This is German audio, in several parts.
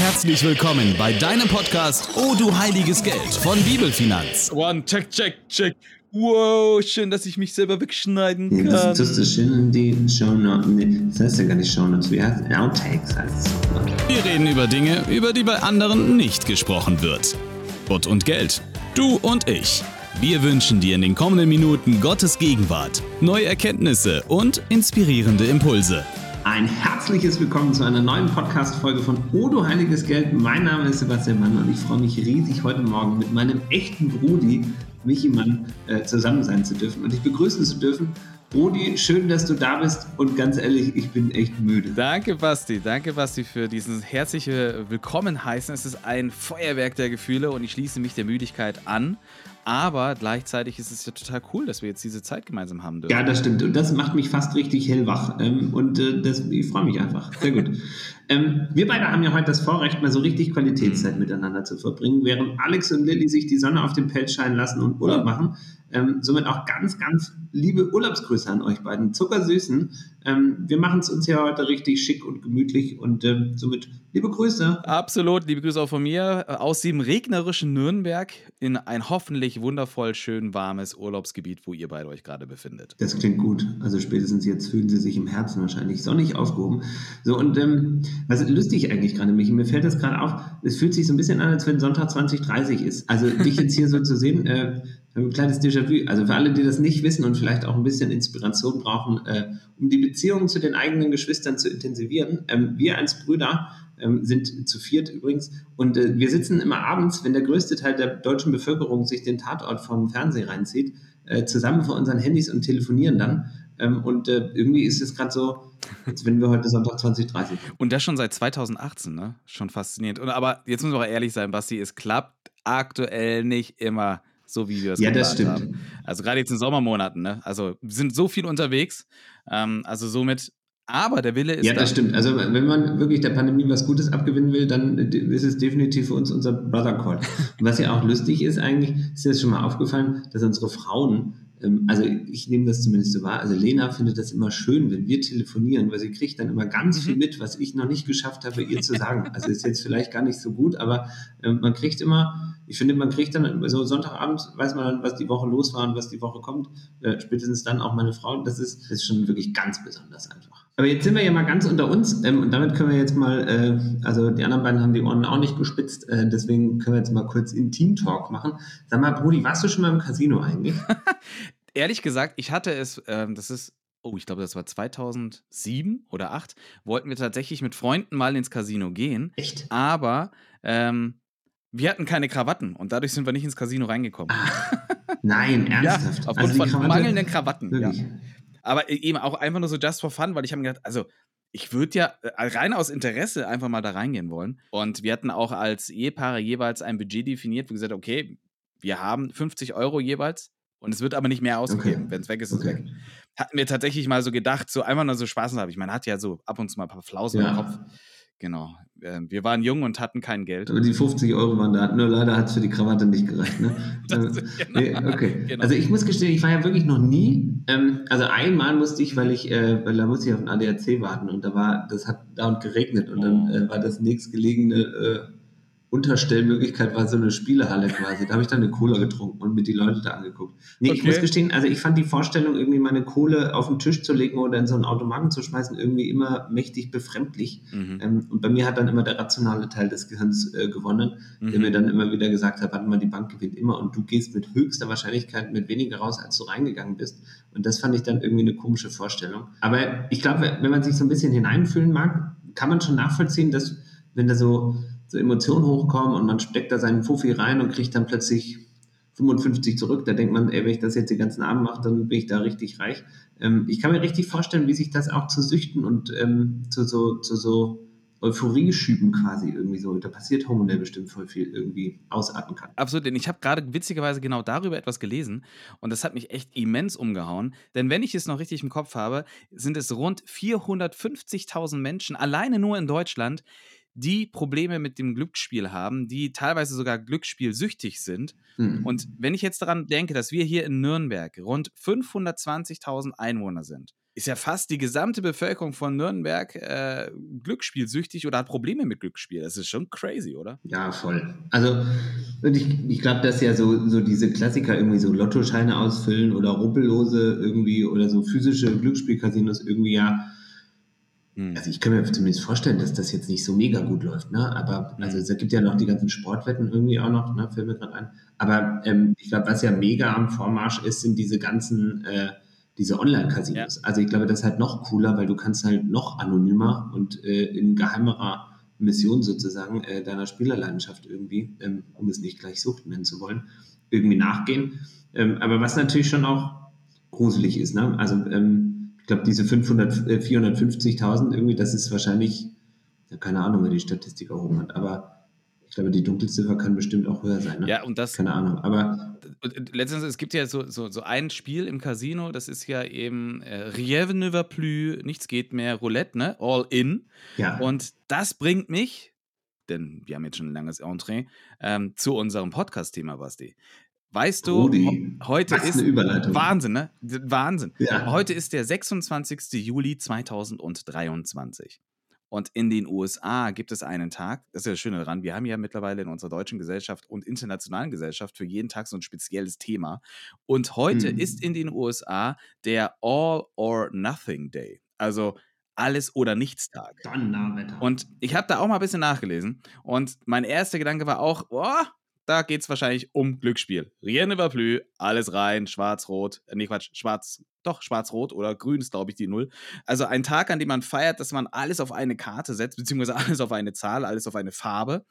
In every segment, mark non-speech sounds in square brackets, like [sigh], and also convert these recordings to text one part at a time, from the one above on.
Herzlich willkommen bei deinem Podcast Oh du heiliges Geld von Bibelfinanz. One, check, check, check. Wow, schön, dass ich mich selber wegschneiden kann. Ja, das tust du schön in die Shownotes. Nee, das heißt ja gar nicht Shownotes, wie heißt es? Outtakes heißt. Wir reden über Dinge, über die bei anderen nicht gesprochen wird. Gott und Geld. Du und ich. Wir wünschen dir in den kommenden Minuten Gottes Gegenwart, neue Erkenntnisse und inspirierende Impulse. Ein herzliches Willkommen zu einer neuen Podcast-Folge von Odo Heiliges Geld. Mein Name ist Sebastian Mann und ich freue mich riesig, heute Morgen mit meinem echten Brudi, Michi Mann, äh, zusammen sein zu dürfen und dich begrüßen zu dürfen. Brudi, schön, dass du da bist und ganz ehrlich, ich bin echt müde. Danke, Basti. Danke, Basti, für diesen herzliche Willkommen heißen. Es ist ein Feuerwerk der Gefühle und ich schließe mich der Müdigkeit an. Aber gleichzeitig ist es ja total cool, dass wir jetzt diese Zeit gemeinsam haben dürfen. Ja, das stimmt. Und das macht mich fast richtig hellwach. Ähm, und äh, das, ich freue mich einfach. Sehr gut. [laughs] ähm, wir beide haben ja heute das Vorrecht, mal so richtig Qualitätszeit mhm. miteinander zu verbringen, während Alex und Lilly sich die Sonne auf dem Pelz scheinen lassen und Urlaub machen. Ähm, somit auch ganz, ganz liebe Urlaubsgrüße an euch beiden. Zuckersüßen. Ähm, wir machen es uns ja heute richtig schick und gemütlich und ähm, somit liebe Grüße. Absolut, liebe Grüße auch von mir äh, aus dem regnerischen Nürnberg in ein hoffentlich wundervoll schön warmes Urlaubsgebiet, wo ihr beide euch gerade befindet. Das klingt gut. Also spätestens jetzt fühlen sie sich im Herzen wahrscheinlich sonnig aufgehoben. So und ähm, was lustig eigentlich gerade, Michi, mir fällt das gerade auf, es fühlt sich so ein bisschen an, als wenn Sonntag 2030 ist. Also dich jetzt hier so zu sehen, äh, ein kleines Déjà-vu. Also für alle, die das nicht wissen und vielleicht auch ein bisschen Inspiration brauchen, äh, um die Beziehungen zu den eigenen Geschwistern zu intensivieren. Ähm, wir als Brüder ähm, sind zu viert übrigens und äh, wir sitzen immer abends, wenn der größte Teil der deutschen Bevölkerung sich den Tatort vom Fernsehen reinzieht, äh, zusammen vor unseren Handys und telefonieren dann. Ähm, und äh, irgendwie ist es gerade so, als wenn wir heute Sonntag 2030. Und das schon seit 2018, ne? Schon faszinierend. Und, aber jetzt müssen wir auch ehrlich sein, Basti, es klappt aktuell nicht immer so wie wir es Ja, das stimmt. Haben. Also gerade jetzt in Sommermonaten, ne? Also wir sind so viel unterwegs. Ähm, also somit, aber der Wille ist. Ja, das stimmt. Also wenn man wirklich der Pandemie was Gutes abgewinnen will, dann ist es definitiv für uns unser Brother Call. Und was ja auch lustig ist eigentlich, ist das schon mal aufgefallen, dass unsere Frauen also ich nehme das zumindest so wahr. Also Lena findet das immer schön, wenn wir telefonieren, weil sie kriegt dann immer ganz mhm. viel mit, was ich noch nicht geschafft habe, ihr zu sagen. Also ist jetzt vielleicht gar nicht so gut, aber ähm, man kriegt immer ich finde, man kriegt dann so Sonntagabend, weiß man dann, was die Woche los war und was die Woche kommt. Äh, spätestens dann auch meine Frau. Das ist, das ist schon wirklich ganz besonders einfach. Aber jetzt sind wir ja mal ganz unter uns ähm, und damit können wir jetzt mal, äh, also die anderen beiden haben die Ohren auch nicht gespitzt, äh, deswegen können wir jetzt mal kurz Intim-Talk machen. Sag mal, Brudi, warst du schon mal im Casino eigentlich? [laughs] Ehrlich gesagt, ich hatte es, ähm, das ist oh, ich glaube, das war 2007 oder 2008, wollten wir tatsächlich mit Freunden mal ins Casino gehen. Echt? Aber ähm, wir hatten keine Krawatten und dadurch sind wir nicht ins Casino reingekommen. Ach, [laughs] nein, ernsthaft. ja, aufgrund also von Krawatte, mangelnden Krawatten. Ja. Aber e-, eben auch einfach nur so just for fun, weil ich habe mir gedacht, also ich würde ja äh, rein aus Interesse einfach mal da reingehen wollen. Und wir hatten auch als Ehepaare jeweils ein Budget definiert, wo gesagt okay, wir haben 50 Euro jeweils und es wird aber nicht mehr ausgegeben. Okay. Wenn es weg ist, ist es okay. weg. Hatten wir tatsächlich mal so gedacht, so einfach nur so Spaß habe. Ich meine, hat ja so ab und zu mal ein paar Flausen ja. im Kopf. Genau. Ähm, wir waren jung und hatten kein Geld. Aber die 50 Euro waren da. Nur leider hat es für die Krawatte nicht gereicht. Ne? [laughs] das, äh, genau. nee, okay. Genau. Also ich muss gestehen, ich war ja wirklich noch nie. Ähm, also einmal musste ich, weil ich, äh, weil da musste ich auf den ADAC warten und da war, das hat da und geregnet und oh. dann äh, war das nächstgelegene äh, Unterstellmöglichkeit war so eine Spielehalle quasi. Da habe ich dann eine Cola getrunken und mir die Leute da angeguckt. Nee, okay. ich muss gestehen, also ich fand die Vorstellung, irgendwie meine Kohle auf den Tisch zu legen oder in so einen Automaten zu schmeißen, irgendwie immer mächtig befremdlich. Mhm. Ähm, und bei mir hat dann immer der rationale Teil des Gehirns äh, gewonnen, mhm. der mir dann immer wieder gesagt hat, warte mal, die Bank gewinnt immer und du gehst mit höchster Wahrscheinlichkeit mit weniger raus, als du reingegangen bist. Und das fand ich dann irgendwie eine komische Vorstellung. Aber ich glaube, wenn man sich so ein bisschen hineinfühlen mag, kann man schon nachvollziehen, dass wenn da so so Emotionen hochkommen und man steckt da seinen Fuffi rein und kriegt dann plötzlich 55 zurück. Da denkt man, ey, wenn ich das jetzt den ganzen Abend mache, dann bin ich da richtig reich. Ähm, ich kann mir richtig vorstellen, wie sich das auch zu Süchten und ähm, zu so, zu so Euphorie-Schüben quasi irgendwie so. Da passiert hormonell bestimmt voll viel irgendwie ausatmen kann. Absolut, denn ich habe gerade witzigerweise genau darüber etwas gelesen und das hat mich echt immens umgehauen. Denn wenn ich es noch richtig im Kopf habe, sind es rund 450.000 Menschen alleine nur in Deutschland, die Probleme mit dem Glücksspiel haben, die teilweise sogar glücksspielsüchtig sind. Mhm. Und wenn ich jetzt daran denke, dass wir hier in Nürnberg rund 520.000 Einwohner sind, ist ja fast die gesamte Bevölkerung von Nürnberg äh, glücksspielsüchtig oder hat Probleme mit Glücksspiel. Das ist schon crazy, oder? Ja, voll. Also ich, ich glaube, dass ja so, so diese Klassiker irgendwie so Lottoscheine ausfüllen oder Rubbellose irgendwie oder so physische Glücksspielcasinos irgendwie ja. Also ich kann mir zumindest vorstellen, dass das jetzt nicht so mega gut läuft, ne? Aber also hm. es gibt ja noch die ganzen Sportwetten irgendwie auch noch, ne? Fällt mir gerade ein. Aber ähm, ich glaube, was ja mega am Vormarsch ist, sind diese ganzen äh, diese Online-Casinos. Ja. Also ich glaube, das ist halt noch cooler, weil du kannst halt noch anonymer und äh, in geheimerer Mission sozusagen äh, deiner Spielerleidenschaft irgendwie, ähm, um es nicht gleich Sucht nennen zu wollen, irgendwie nachgehen. Ähm, aber was natürlich schon auch gruselig ist, ne? Also ähm, glaube, diese 500, äh, 450.000 irgendwie, das ist wahrscheinlich, ja, keine Ahnung, wer die Statistik erhoben hat, aber ich glaube, die Dunkelziffer kann bestimmt auch höher sein. Ne? Ja, und das. Keine Ahnung. Aber. Letztens, es gibt ja so, so, so ein Spiel im Casino, das ist ja eben äh, Rien ne va plus, nichts geht mehr, Roulette, ne? All in. Ja. Und das bringt mich, denn wir haben jetzt schon ein langes Entree, ähm, zu unserem Podcast-Thema, Basti. Weißt du, Rudi, heute ist Wahnsinn, ne? Wahnsinn. Ja. Heute ist der 26. Juli 2023. Und in den USA gibt es einen Tag, das ist ja das Schöne daran, wir haben ja mittlerweile in unserer deutschen Gesellschaft und internationalen Gesellschaft für jeden Tag so ein spezielles Thema. Und heute mhm. ist in den USA der All or Nothing Day. Also alles oder nichts Tag. Donnerwetter. Und ich habe da auch mal ein bisschen nachgelesen. Und mein erster Gedanke war auch, oh, da geht es wahrscheinlich um Glücksspiel. Rien ne va plus, alles rein, schwarz-rot, äh, nee, Quatsch, schwarz, doch, schwarz-rot oder grün ist, glaube ich, die Null. Also ein Tag, an dem man feiert, dass man alles auf eine Karte setzt, beziehungsweise [laughs] alles auf eine Zahl, alles auf eine Farbe.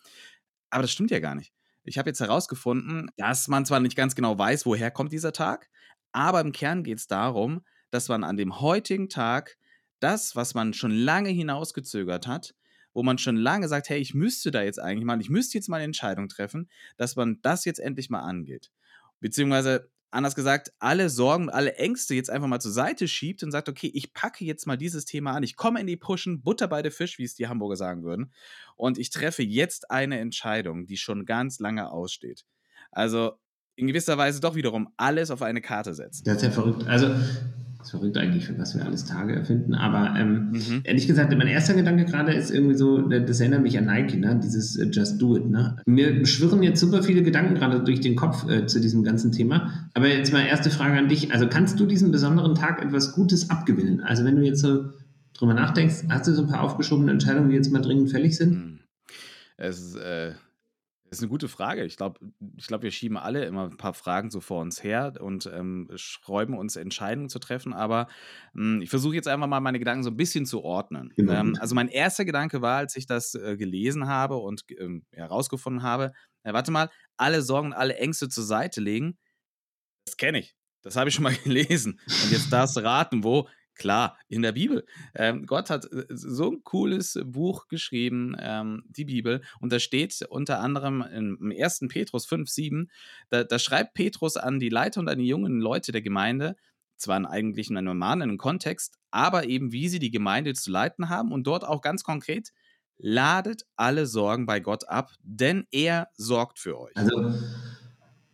Aber das stimmt ja gar nicht. Ich habe jetzt herausgefunden, dass man zwar nicht ganz genau weiß, woher kommt dieser Tag, aber im Kern geht es darum, dass man an dem heutigen Tag das, was man schon lange hinausgezögert hat, wo man schon lange sagt, hey, ich müsste da jetzt eigentlich mal, ich müsste jetzt mal eine Entscheidung treffen, dass man das jetzt endlich mal angeht. Beziehungsweise, anders gesagt, alle Sorgen, alle Ängste jetzt einfach mal zur Seite schiebt und sagt, okay, ich packe jetzt mal dieses Thema an, ich komme in die Pushen, Butter bei der Fisch, wie es die Hamburger sagen würden, und ich treffe jetzt eine Entscheidung, die schon ganz lange aussteht. Also in gewisser Weise doch wiederum alles auf eine Karte setzt. Das ist ja verrückt. Also ist verrückt eigentlich, für was wir alles Tage erfinden. Aber ähm, mhm. ehrlich gesagt, mein erster Gedanke gerade ist irgendwie so, das erinnert mich an Nike, ne? dieses uh, Just Do It. Ne? Mir schwirren jetzt super viele Gedanken gerade durch den Kopf äh, zu diesem ganzen Thema. Aber jetzt mal erste Frage an dich. Also kannst du diesem besonderen Tag etwas Gutes abgewinnen? Also wenn du jetzt so drüber nachdenkst, hast du so ein paar aufgeschobene Entscheidungen, die jetzt mal dringend fällig sind? Hm. Es ist, äh, das ist eine gute Frage. Ich glaube, ich glaub, wir schieben alle immer ein paar Fragen so vor uns her und ähm, sträuben uns, Entscheidungen zu treffen. Aber ähm, ich versuche jetzt einfach mal meine Gedanken so ein bisschen zu ordnen. Genau. Ähm, also mein erster Gedanke war, als ich das äh, gelesen habe und ähm, herausgefunden habe, äh, warte mal, alle Sorgen, alle Ängste zur Seite legen. Das kenne ich. Das habe ich schon mal [laughs] gelesen. Und jetzt darfst du raten, wo. Klar, in der Bibel. Ähm, Gott hat äh, so ein cooles Buch geschrieben, ähm, die Bibel, und da steht unter anderem im 1. Petrus 5, 7, da, da, schreibt Petrus an die Leiter und an die jungen Leute der Gemeinde, zwar in eigentlich einem normalen Kontext, aber eben wie sie die Gemeinde zu leiten haben und dort auch ganz konkret, ladet alle Sorgen bei Gott ab, denn er sorgt für euch. Also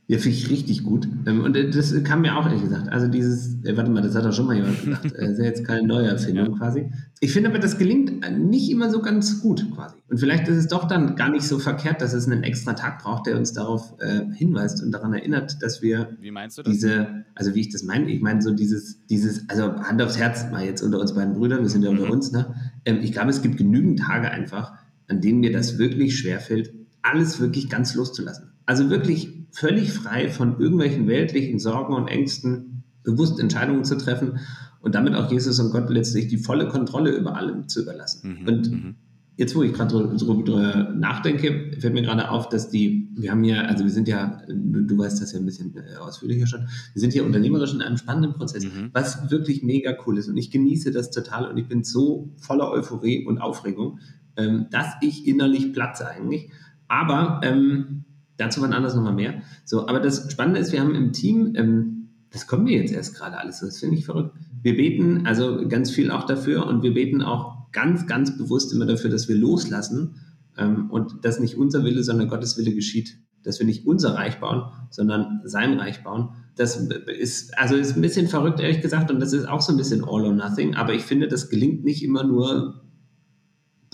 ja, finde ich richtig gut. Ähm, und äh, das kam mir auch ehrlich gesagt. Also dieses, äh, warte mal, das hat doch schon mal jemand gesagt. [laughs] Das ist ja jetzt keine neue Erfindung ja. quasi. Ich finde aber, das gelingt nicht immer so ganz gut quasi. Und vielleicht ist es doch dann gar nicht so verkehrt, dass es einen extra Tag braucht, der uns darauf äh, hinweist und daran erinnert, dass wir wie meinst du das? diese, also wie ich das meine, ich meine so dieses, dieses, also Hand aufs Herz mal jetzt unter uns beiden Brüdern, wir sind ja unter mhm. uns, ne? Ähm, ich glaube, es gibt genügend Tage einfach, an denen mir das wirklich schwerfällt, alles wirklich ganz loszulassen. Also wirklich völlig frei von irgendwelchen weltlichen Sorgen und Ängsten bewusst Entscheidungen zu treffen und damit auch Jesus und Gott letztlich die volle Kontrolle über allem zu überlassen. Mhm, und mhm. jetzt, wo ich gerade darüber nachdenke, fällt mir gerade auf, dass die, wir haben ja, also wir sind ja, du, du weißt das ja ein bisschen äh, ausführlicher schon, wir sind hier unternehmerisch in einem spannenden Prozess, mhm. was wirklich mega cool ist. Und ich genieße das total und ich bin so voller Euphorie und Aufregung, ähm, dass ich innerlich platze eigentlich. Aber ähm, Dazu wann anders nochmal mehr. So, aber das Spannende ist, wir haben im Team, ähm, das kommen wir jetzt erst gerade alles, das finde ich verrückt. Wir beten also ganz viel auch dafür und wir beten auch ganz, ganz bewusst immer dafür, dass wir loslassen ähm, und dass nicht unser Wille, sondern Gottes Wille geschieht. Dass wir nicht unser Reich bauen, sondern sein Reich bauen. Das ist, also ist ein bisschen verrückt, ehrlich gesagt, und das ist auch so ein bisschen all or nothing, aber ich finde, das gelingt nicht immer nur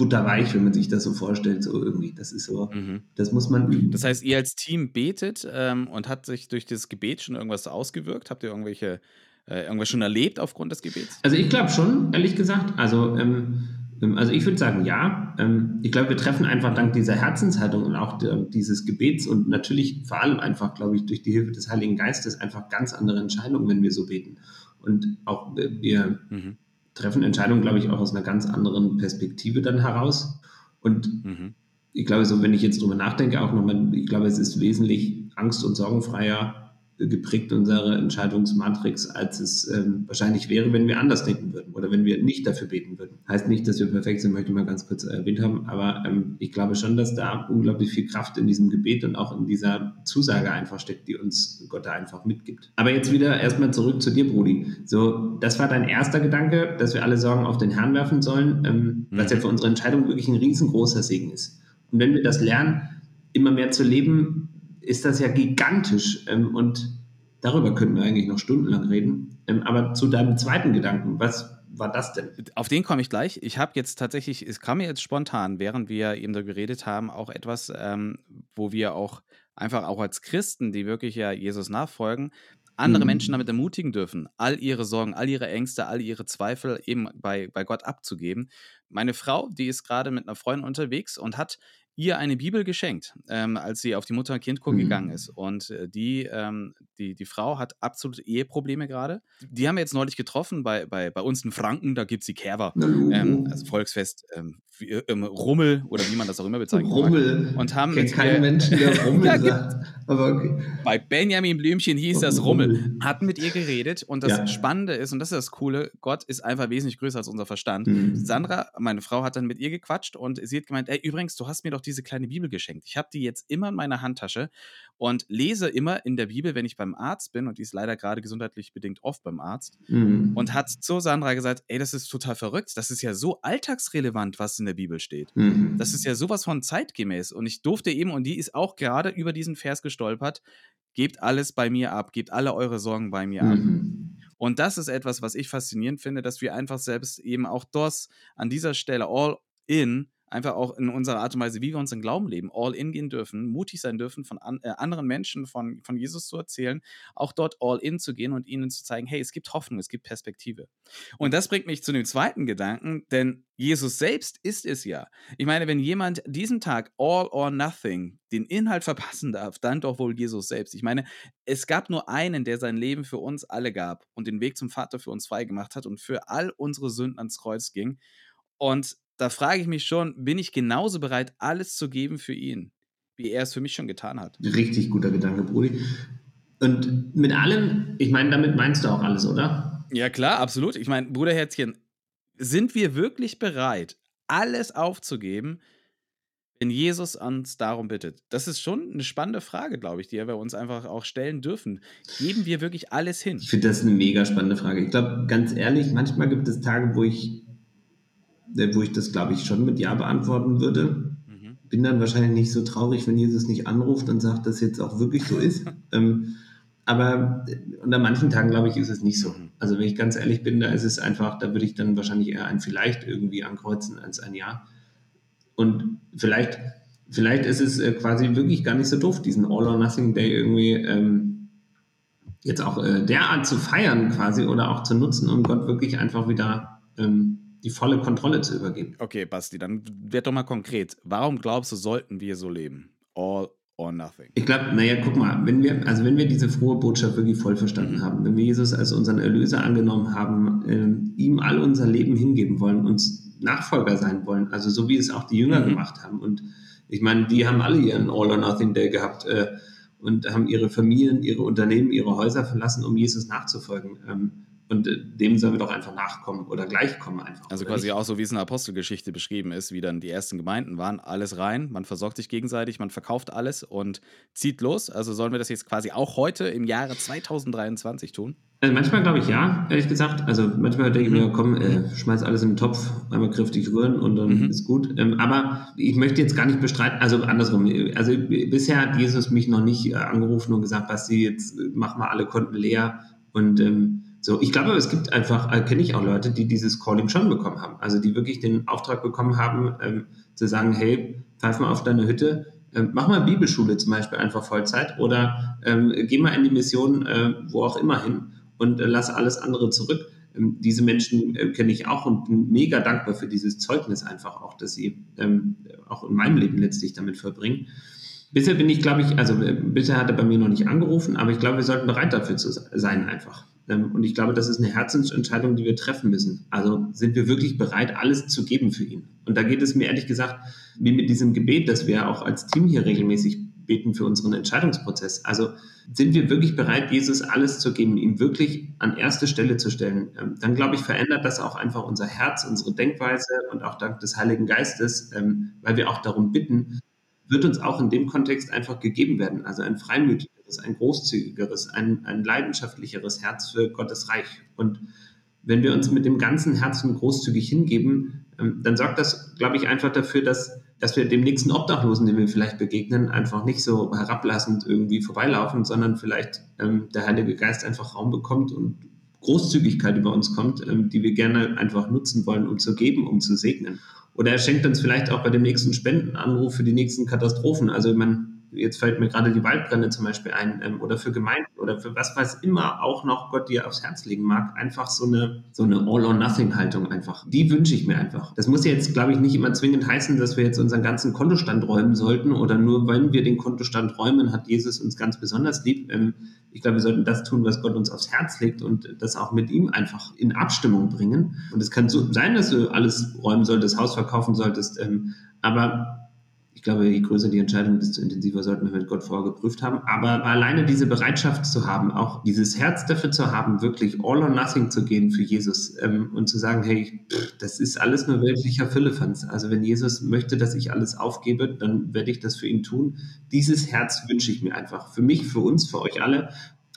butterweich, wenn man sich das so vorstellt, so irgendwie. Das ist so, mhm. das muss man üben. Das heißt, ihr als Team betet ähm, und hat sich durch das Gebet schon irgendwas ausgewirkt? Habt ihr irgendwelche, äh, irgendwas schon erlebt aufgrund des Gebets? Also ich glaube schon, ehrlich gesagt. Also, ähm, ähm also ich würde sagen, ja. Ähm, ich glaube, wir treffen einfach dank dieser Herzenshaltung und auch der, dieses Gebets und natürlich vor allem einfach, glaube ich, durch die Hilfe des Heiligen Geistes einfach ganz andere Entscheidungen, wenn wir so beten. Und auch äh, wir, mhm treffen Entscheidungen, glaube ich, auch aus einer ganz anderen Perspektive dann heraus. Und mhm. ich glaube, so wenn ich jetzt drüber nachdenke, auch nochmal, ich glaube, es ist wesentlich angst- und sorgenfreier, geprägt unsere Entscheidungsmatrix, als es ähm, wahrscheinlich wäre, wenn wir anders denken würden oder wenn wir nicht dafür beten würden. Heißt nicht, dass wir perfekt sind, möchte ich mal ganz kurz erwähnt haben, aber ähm, ich glaube schon, dass da unglaublich viel Kraft in diesem Gebet und auch in dieser Zusage einfach steckt, die uns Gott da einfach mitgibt. Aber jetzt wieder erstmal zurück zu dir, Brudi. So, das war dein erster Gedanke, dass wir alle Sorgen auf den Herrn werfen sollen, ähm, mhm. was ja für unsere Entscheidung wirklich ein riesengroßer Segen ist. Und wenn wir das lernen, immer mehr zu leben, ist das ja gigantisch. Ähm, und darüber könnten wir eigentlich noch stundenlang reden. Ähm, aber zu deinem zweiten Gedanken, was war das denn? Auf den komme ich gleich. Ich habe jetzt tatsächlich, es kam mir jetzt spontan, während wir eben da geredet haben, auch etwas, ähm, wo wir auch einfach auch als Christen, die wirklich ja Jesus nachfolgen, andere mhm. Menschen damit ermutigen dürfen, all ihre Sorgen, all ihre Ängste, all ihre Zweifel eben bei, bei Gott abzugeben. Meine Frau, die ist gerade mit einer Freundin unterwegs und hat ihr eine Bibel geschenkt, ähm, als sie auf die Mutter-Kind-Kur mhm. gegangen ist. Und äh, die, ähm, die, die Frau hat absolute Eheprobleme gerade. Die haben wir jetzt neulich getroffen bei, bei, bei uns in Franken, da gibt es die Kerber, ähm, also Volksfest, ähm, ähm, Rummel oder wie man das auch immer bezeichnet. Rummel. Und haben Kennt keinen Menschen, der [laughs] Rummel ja, sagt. Aber okay. Bei Benjamin Blümchen hieß das Rummel. Rummel. Hatten mit ihr geredet und das ja. Spannende ist, und das ist das Coole, Gott ist einfach wesentlich größer als unser Verstand. Mhm. Sandra, meine Frau, hat dann mit ihr gequatscht und sie hat gemeint, ey, übrigens, du hast mir doch diese kleine Bibel geschenkt. Ich habe die jetzt immer in meiner Handtasche und lese immer in der Bibel, wenn ich beim Arzt bin, und die ist leider gerade gesundheitlich bedingt oft beim Arzt, mhm. und hat zu Sandra gesagt, ey, das ist total verrückt, das ist ja so alltagsrelevant, was in der Bibel steht. Mhm. Das ist ja sowas von zeitgemäß. Und ich durfte eben, und die ist auch gerade über diesen Vers gestolpert, gebt alles bei mir ab, gebt alle eure Sorgen bei mir ab. Mhm. Und das ist etwas, was ich faszinierend finde, dass wir einfach selbst eben auch das an dieser Stelle all in einfach auch in unserer Art und Weise, wie wir unseren Glauben leben, all in gehen dürfen, mutig sein dürfen, von an, äh, anderen Menschen von, von Jesus zu erzählen, auch dort all in zu gehen und ihnen zu zeigen, hey, es gibt Hoffnung, es gibt Perspektive. Und das bringt mich zu dem zweiten Gedanken, denn Jesus selbst ist es ja. Ich meine, wenn jemand diesen Tag all or nothing den Inhalt verpassen darf, dann doch wohl Jesus selbst. Ich meine, es gab nur einen, der sein Leben für uns alle gab und den Weg zum Vater für uns freigemacht hat und für all unsere Sünden ans Kreuz ging. Und da frage ich mich schon, bin ich genauso bereit, alles zu geben für ihn, wie er es für mich schon getan hat? Richtig guter Gedanke, Brudi. Und mit allem, ich meine, damit meinst du auch alles, oder? Ja, klar, absolut. Ich meine, Bruderherzchen, sind wir wirklich bereit, alles aufzugeben, wenn Jesus uns darum bittet? Das ist schon eine spannende Frage, glaube ich, die wir uns einfach auch stellen dürfen. Geben wir wirklich alles hin? Ich finde das eine mega spannende Frage. Ich glaube, ganz ehrlich, manchmal gibt es Tage, wo ich wo ich das, glaube ich, schon mit Ja beantworten würde. Mhm. Bin dann wahrscheinlich nicht so traurig, wenn Jesus nicht anruft und sagt, dass jetzt auch wirklich so ist. [laughs] ähm, aber unter manchen Tagen, glaube ich, ist es nicht so. Mhm. Also wenn ich ganz ehrlich bin, da ist es einfach, da würde ich dann wahrscheinlich eher ein Vielleicht irgendwie ankreuzen als ein Ja. Und vielleicht, vielleicht ist es äh, quasi wirklich gar nicht so doof, diesen All-or-Nothing-Day irgendwie ähm, jetzt auch äh, derart zu feiern quasi oder auch zu nutzen, um Gott wirklich einfach wieder ähm, die volle Kontrolle zu übergeben. Okay, Basti, dann werd doch mal konkret. Warum glaubst du, sollten wir so leben? All or nothing. Ich glaube, naja, guck mal, wenn wir, also wenn wir diese frohe Botschaft wirklich voll verstanden mhm. haben, wenn wir Jesus als unseren Erlöser angenommen haben, äh, ihm all unser Leben hingeben wollen, uns Nachfolger sein wollen, also so wie es auch die Jünger mhm. gemacht haben. Und ich meine, die haben alle ihren All or Nothing Day gehabt äh, und haben ihre Familien, ihre Unternehmen, ihre Häuser verlassen, um Jesus nachzufolgen. Ähm, Und äh, dem sollen wir doch einfach nachkommen oder gleichkommen einfach. Also quasi nicht? auch so, wie es in der Apostelgeschichte beschrieben ist, wie dann die ersten Gemeinden waren, alles rein, man versorgt sich gegenseitig, man verkauft alles und zieht los. Also sollen wir das jetzt quasi auch heute im Jahre 2023 tun? Also manchmal glaube ich ja, ehrlich gesagt. Also manchmal denke ich mir, mhm. komm, äh, schmeiß alles in den Topf, einmal kräftig rühren und dann mhm. ist gut. Ähm, aber ich möchte jetzt gar nicht bestreiten, also andersrum. Also bisher hat Jesus mich noch nicht äh, angerufen und gesagt, Basti, jetzt mach mal alle Konten leer und ähm, so, ich glaube, es gibt einfach, äh, kenne ich auch Leute, die dieses Calling schon bekommen haben. Also die wirklich den Auftrag bekommen haben, ähm, zu sagen, hey, pfeif mal auf deine Hütte, ähm, mach mal Bibelschule zum Beispiel einfach Vollzeit oder ähm, geh mal in die Mission, äh, wo auch immer hin und äh, lass alles andere zurück. Ähm, diese Menschen äh, kenne ich auch und bin mega dankbar für dieses Zeugnis einfach auch, dass sie ähm, auch in meinem Leben letztlich damit verbringen. Bisher bin ich, glaube ich, also äh, bisher hat er bei mir noch nicht angerufen, aber ich glaube, wir sollten bereit dafür zu sein einfach. Ähm, und ich glaube, das ist eine Herzensentscheidung, die wir treffen müssen. Also sind wir wirklich bereit, alles zu geben für ihn? Und da geht es mir ehrlich gesagt, wie mit diesem Gebet, das wir auch als Team hier regelmäßig beten für unseren Entscheidungsprozess. Also sind wir wirklich bereit, Jesus alles zu geben, ihm wirklich an erste Stelle zu stellen? Ähm, dann glaube ich, verändert das auch einfach unser Herz, unsere Denkweise und auch dank des Heiligen Geistes, ähm, weil wir auch darum bitten, wird uns auch in dem Kontext einfach gegeben werden. Also ein freimütigeres, ein großzügigeres, ein, ein leidenschaftlicheres Herz für Gottes Reich. Und wenn wir uns mit dem ganzen Herzen großzügig hingeben, ähm, dann sorgt das, glaube ich, einfach dafür, dass, dass wir dem nächsten Obdachlosen, dem wir vielleicht begegnen, einfach nicht so herablassend irgendwie vorbeilaufen, sondern vielleicht ähm, der Heilige Geist einfach Raum bekommt und Großzügigkeit über uns kommt, ähm, die wir gerne einfach nutzen wollen, um zu geben, um zu segnen. Oder er schenkt uns vielleicht auch bei dem nächsten Spendenanruf für die nächsten Katastrophen. Also man, jetzt fällt mir gerade die Waldbrände zum Beispiel ein, ähm, oder für Gemeinden oder für was weiß immer auch noch Gott dir aufs Herz legen mag, einfach so eine, so eine All-or-Nothing-Haltung einfach. Die wünsche ich mir einfach. Das muss jetzt, glaube ich, nicht immer zwingend heißen, dass wir jetzt unseren ganzen Kontostand räumen sollten oder nur wenn wir den Kontostand räumen, hat Jesus uns ganz besonders lieb. Ähm, ich glaube, wir sollten das tun, was Gott uns aufs Herz legt und das auch mit ihm einfach in Abstimmung bringen. Und es kann so sein, dass du alles räumen solltest, Haus verkaufen solltest, ähm, aber ich glaube, je größer die Entscheidung, desto intensiver sollten wir mit Gott vorher geprüft haben. Aber alleine diese Bereitschaft zu haben, auch dieses Herz dafür zu haben, wirklich all or nothing zu gehen für Jesus ähm, und zu sagen, hey, pff, das ist alles nur weltlicher Füllefanz. Also wenn Jesus möchte, dass ich alles aufgebe, dann werde ich das für ihn tun. Dieses Herz wünsche ich mir einfach. Für mich, für uns, für euch alle.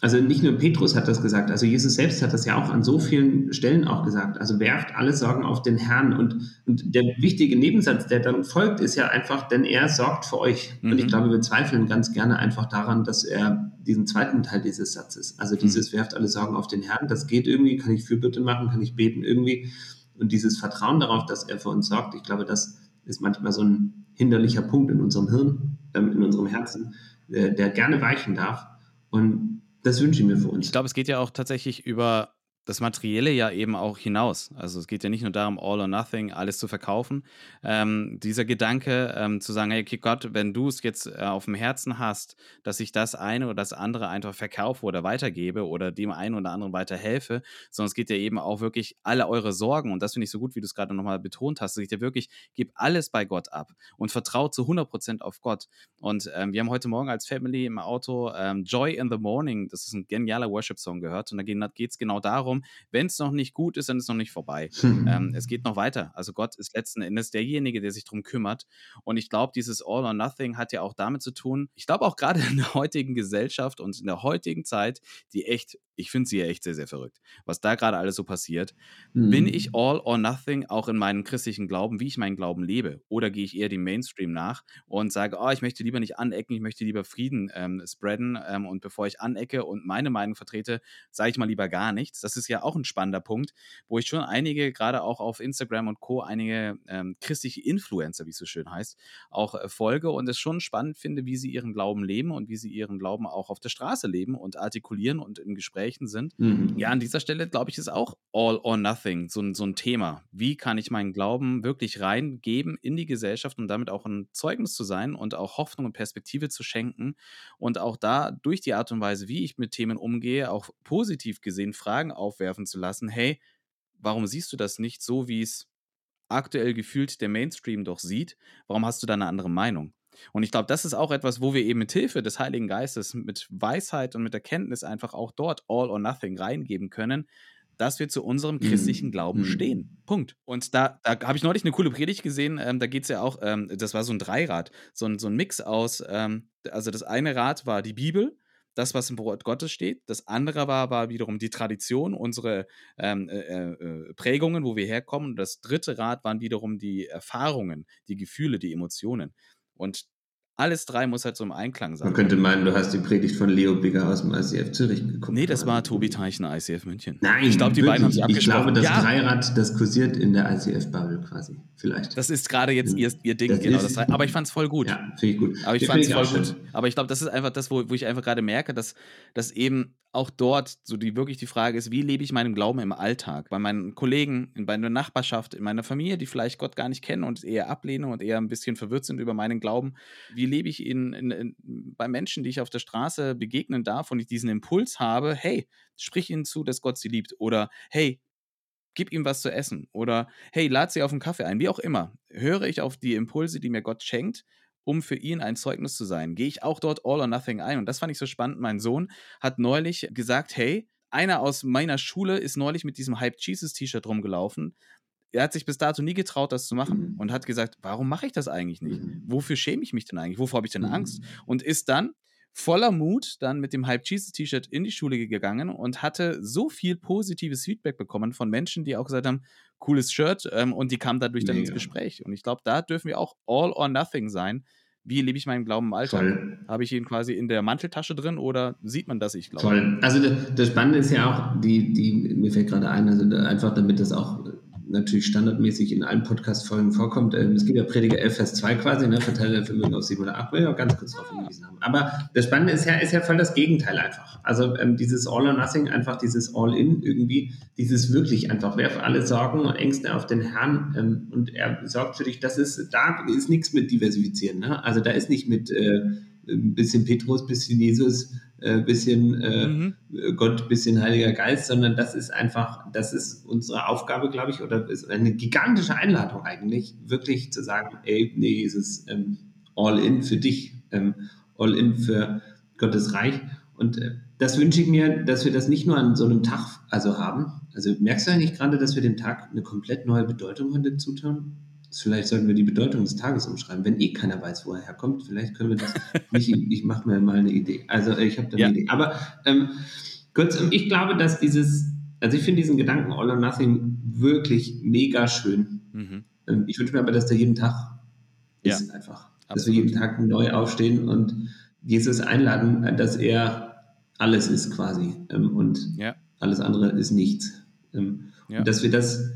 Also nicht nur Petrus hat das gesagt, also Jesus selbst hat das ja auch an so vielen Stellen auch gesagt. Also werft alle Sorgen auf den Herrn. Und, und der wichtige Nebensatz, der dann folgt, ist ja einfach, denn er sorgt für euch. Mhm. Und ich mhm. glaube, wir zweifeln ganz gerne einfach daran, dass er diesen zweiten Teil dieses Satzes, also dieses mhm. werft alle Sorgen auf den Herrn, das geht irgendwie, kann ich Fürbitte machen, kann ich beten irgendwie. Und dieses Vertrauen darauf, dass er für uns sorgt, ich glaube, das ist manchmal so ein hinderlicher Punkt in unserem Hirn, ähm, in unserem Herzen, der, der gerne weichen darf. Und das wünsche ich mir für uns. Ich glaube, es geht ja auch tatsächlich über das Materielle ja eben auch hinaus. Also es geht ja nicht nur darum, all or nothing, alles zu verkaufen. Ähm, dieser Gedanke ähm, zu sagen, hey okay, Gott, wenn du es jetzt äh, auf dem Herzen hast, dass ich das eine oder das andere einfach verkaufe oder weitergebe oder dem einen oder anderen weiterhelfe, sondern es geht ja eben auch wirklich alle eure Sorgen und das finde ich so gut, wie du es gerade nochmal betont hast, es geht ja wirklich, gib alles bei Gott ab und vertraut zu 100% auf Gott. Und ähm, wir haben heute Morgen als Family im Auto ähm, Joy in the Morning, das ist ein genialer Worship-Song gehört und da geht es genau darum, darum, wenn es noch nicht gut ist, dann ist es noch nicht vorbei. ähm, es geht noch weiter. Also Gott ist letzten Endes derjenige, der sich darum kümmert. Und ich glaube, dieses All or Nothing hat ja auch damit zu tun, ich glaube auch gerade [laughs] in der heutigen Gesellschaft und in der heutigen Zeit, die echt, ich finde sie ja echt sehr, sehr verrückt, was da gerade alles so passiert. Mhm. Bin ich mhm. All or Nothing auch in meinem christlichen Glauben, wie ich meinen Glauben lebe? Oder gehe ich eher dem Mainstream nach und sage, oh, ich möchte lieber nicht anecken, ich möchte lieber Frieden ähm, spreaden ähm, und bevor ich anecke und meine Meinung vertrete, sage ich mal lieber gar nichts. Das ist ja auch ein spannender Punkt, wo ich schon einige, gerade auch auf Instagram und Co., einige ähm, christliche Influencer, wie es so schön heißt, auch äh, folge und es schon spannend finde, wie sie ihren Glauben leben und wie sie ihren Glauben auch auf der Straße leben und artikulieren und in Gesprächen sind. Mhm. Ja, an dieser Stelle, glaube ich, ist auch All or Nothing so, so ein Thema. Wie kann ich meinen Glauben wirklich reingeben in die Gesellschaft und damit auch ein Zeugnis zu sein und auch Hoffnung und Perspektive zu schenken und auch da durch die Art und Weise, wie ich mit Themen umgehe, auch positiv gesehen Fragen auf aufwerfen zu lassen, hey, warum siehst du das nicht so, wie es aktuell gefühlt der Mainstream doch sieht? Warum hast du da eine andere Meinung? Und ich glaube, das ist auch etwas, wo wir eben mit Hilfe des Heiligen Geistes, mit Weisheit und mit Erkenntnis einfach auch dort all or nothing reingeben können, dass wir zu unserem christlichen mhm. Glauben mhm. stehen. Punkt. Und da, da habe ich neulich eine coole Predigt gesehen, ähm, da geht es ja auch, ähm, das war so ein Dreirad, so ein, so ein Mix aus, ähm, also das eine Rad war die Bibel, das, was im Wort Gottes steht. Das andere war, war wiederum die Tradition, unsere ähm, äh, äh, Prägungen, wo wir herkommen. Und das dritte Rad waren wiederum die Erfahrungen, die Gefühle, die Emotionen. Und alles drei muss halt so im Einklang sein. Man könnte meinen, du hast die Predigt von Leo Bigger aus dem ICF Zürich geguckt. Nee, das war Tobi Teichner, ICF München. Nein, ich glaube, die beiden haben sich abgesprochen. Ich glaube, das ja. Dreirad, das kursiert in der ICF-Bubble quasi. Vielleicht. Das ist gerade jetzt ihr, ihr Ding, das genau. Das, aber ich fand es voll gut. Ja, finde ich gut. Aber ich fand es voll gut. Aber ich glaube, das ist einfach das, wo, wo ich einfach gerade merke, dass, dass eben auch dort so die wirklich die Frage ist, wie lebe ich meinen Glauben im Alltag? Bei meinen Kollegen, in meiner Nachbarschaft, in meiner Familie, die vielleicht Gott gar nicht kennen und eher ablehnen und eher ein bisschen verwirrt sind über meinen Glauben. Wie lebe ich ihn in, in, bei Menschen, die ich auf der Straße begegnen darf und ich diesen Impuls habe, hey, sprich ihnen zu, dass Gott sie liebt oder hey, gib ihm was zu essen oder hey, lad sie auf einen Kaffee ein, wie auch immer. Höre ich auf die Impulse, die mir Gott schenkt um für ihn ein Zeugnis zu sein. Gehe ich auch dort all or nothing ein. Und das fand ich so spannend. Mein Sohn hat neulich gesagt, hey, einer aus meiner Schule ist neulich mit diesem Hype Jesus T-Shirt rumgelaufen. Er hat sich bis dato nie getraut, das zu machen mhm. und hat gesagt, warum mache ich das eigentlich nicht? Mhm. Wofür schäme ich mich denn eigentlich? Wovor habe ich denn mhm. Angst? Und ist dann voller Mut dann mit dem Hype Jesus T-Shirt in die Schule gegangen und hatte so viel positives Feedback bekommen von Menschen, die auch gesagt haben, cooles Shirt ähm, und die kamen dadurch dann Mega. ins Gespräch. Und ich glaube, da dürfen wir auch all or nothing sein. Wie lebe ich meinen Glauben im Alltag? Habe ich ihn quasi in der Manteltasche drin oder sieht man, dass ich glaube? Toll. Also das, das Spannende ist ja auch, die, die, mir fällt gerade ein, also einfach damit das auch natürlich standardmäßig in allen Podcast-Folgen vorkommt. Ähm, es gibt ja Prediger 11, Vers 2 quasi, ne, Verteiler Vermögen auf 7 oder 8, will ich auch ganz kurz darauf hingewiesen haben. Aber das Spannende ist ja, ist ja voll das Gegenteil einfach. Also ähm, dieses All or Nothing, einfach dieses All-In irgendwie, dieses wirklich einfach, werf alle Sorgen und Ängste auf den Herrn ähm, und er sorgt für dich, das ist, da ist nichts mit diversifizieren. Ne? Also da ist nicht mit äh, ein bisschen Petrus, bisschen Jesus, äh, bisschen äh, mhm. Gott, bisschen Heiliger Geist, sondern das ist einfach, das ist unsere Aufgabe, glaube ich, oder ist eine gigantische Einladung eigentlich, wirklich zu sagen, ey, nee, Jesus, ähm, all in für dich, ähm, all in für Gottes Reich. Und äh, das wünsche ich mir, dass wir das nicht nur an so einem Tag also haben. Also merkst du eigentlich gerade, dass wir dem Tag eine komplett neue Bedeutung heute zutun? Vielleicht sollten wir die Bedeutung des Tages umschreiben, wenn eh keiner weiß, wo er herkommt. Vielleicht können wir das. [laughs] ich, ich mache mir mal eine Idee. Also ich habe da eine ja. Idee. Aber ähm, kurz, ich glaube, dass dieses, also ich finde diesen Gedanken All or Nothing wirklich mega schön. Mhm. Ähm, ich wünsche mir aber, dass der jeden Tag ja. ist einfach. Absolut. Dass wir jeden Tag neu aufstehen und Jesus einladen, dass er alles ist quasi. Ähm, und ja. alles andere ist nichts. Ähm, und dass wir das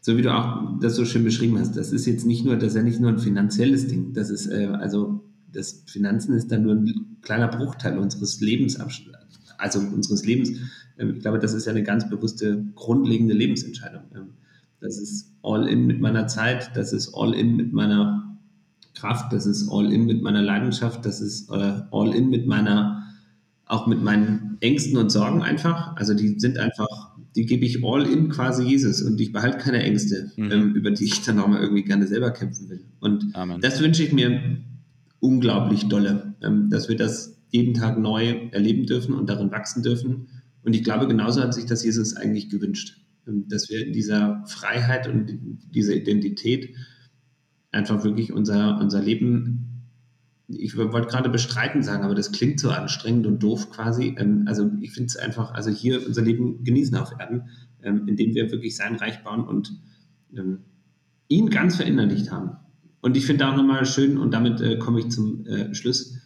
so wie du auch das so schön beschrieben hast, das ist jetzt nicht nur, das ist ja nicht nur ein finanzielles Ding. Das ist, äh, also das Finanzen ist dann nur ein kleiner Bruchteil unseres Lebens, also unseres Lebens. Ähm, ich glaube, das ist ja eine ganz bewusste, grundlegende Lebensentscheidung. Ähm, das ist all in mit meiner Zeit, das ist all in mit meiner Kraft, das ist all in mit meiner Leidenschaft, das ist äh, all in mit meiner, auch mit meinen Ängsten und Sorgen einfach. Also die sind einfach die gebe ich all in quasi Jesus und ich behalte keine Ängste, mhm. ähm, über die ich dann auch mal irgendwie gerne selber kämpfen will. Und Amen. das wünsche ich mir unglaublich dolle, ähm, dass wir das jeden Tag neu erleben dürfen und darin wachsen dürfen. Und ich glaube, genauso hat sich das Jesus eigentlich gewünscht, ähm, dass wir in dieser Freiheit und dieser Identität einfach wirklich unser, unser Leben ich wollte gerade bestreiten sagen, aber das klingt so anstrengend und doof quasi. Ähm, also ich finde es einfach, also hier unser Leben genießen auf Erden, ähm, indem wir wirklich sein Reich bauen und ähm, ihn ganz verinnerlicht haben. Und ich finde auch nochmal schön, und damit äh, komme ich zum äh, Schluss,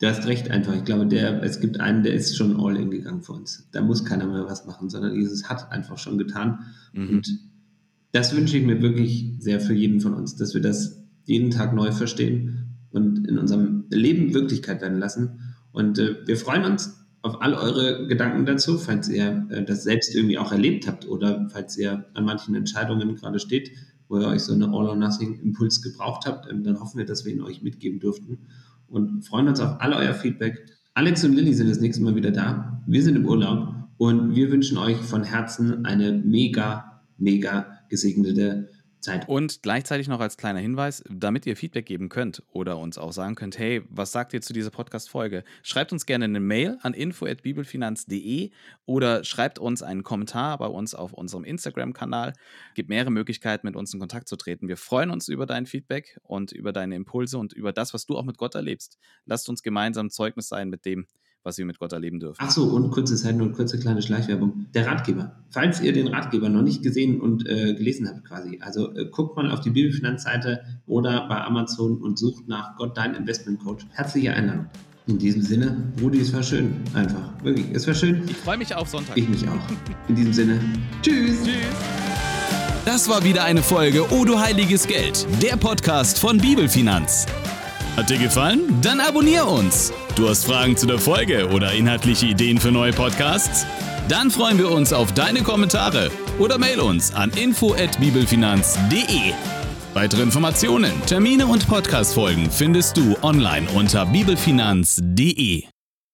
du hast recht einfach. Ich glaube, der, es gibt einen, der ist schon all in gegangen für uns. Da muss keiner mehr was machen, sondern Jesus hat einfach schon getan. Mhm. Und das wünsche ich mir wirklich sehr für jeden von uns, dass wir das jeden Tag neu verstehen und in unserem Leben Wirklichkeit werden lassen. Und äh, wir freuen uns auf all eure Gedanken dazu, falls ihr äh, das selbst irgendwie auch erlebt habt oder falls ihr an manchen Entscheidungen gerade steht, wo ihr euch so eine All-or-Nothing-Impuls gebraucht habt, ähm, dann hoffen wir, dass wir ihn euch mitgeben durften und freuen uns auf all euer Feedback. Alex und Lilly sind das nächste Mal wieder da. Wir sind im Urlaub und wir wünschen euch von Herzen eine mega, mega gesegnete Zeit. Und gleichzeitig noch als kleiner Hinweis, damit ihr Feedback geben könnt oder uns auch sagen könnt, hey, was sagt ihr zu dieser Podcast-Folge? Schreibt uns gerne eine Mail an info.bibelfinanz.de oder schreibt uns einen Kommentar bei uns auf unserem Instagram-Kanal. Gibt mehrere Möglichkeiten, mit uns in Kontakt zu treten. Wir freuen uns über dein Feedback und über deine Impulse und über das, was du auch mit Gott erlebst. Lasst uns gemeinsam Zeugnis sein mit dem, was wir mit Gott erleben dürfen. Ach so, und kurze Zeit und kurze kleine Schleichwerbung. Der Ratgeber. Falls ihr den Ratgeber noch nicht gesehen und äh, gelesen habt quasi, also äh, guckt mal auf die Bibelfinanzseite oder bei Amazon und sucht nach Gott, dein Investment Coach. Herzliche Einladung. In diesem Sinne, Rudi, es war schön. Einfach. Wirklich, es war schön. Ich freue mich auf Sonntag. Ich mich auch. In diesem Sinne, tschüss. Tschüss. Das war wieder eine Folge O du heiliges Geld, der Podcast von Bibelfinanz. Hat dir gefallen? Dann abonnier uns. Du hast Fragen zu der Folge oder inhaltliche Ideen für neue Podcasts? Dann freuen wir uns auf deine Kommentare oder mail uns an info@bibelfinanz.de. Weitere Informationen, Termine und Podcastfolgen findest du online unter bibelfinanz.de.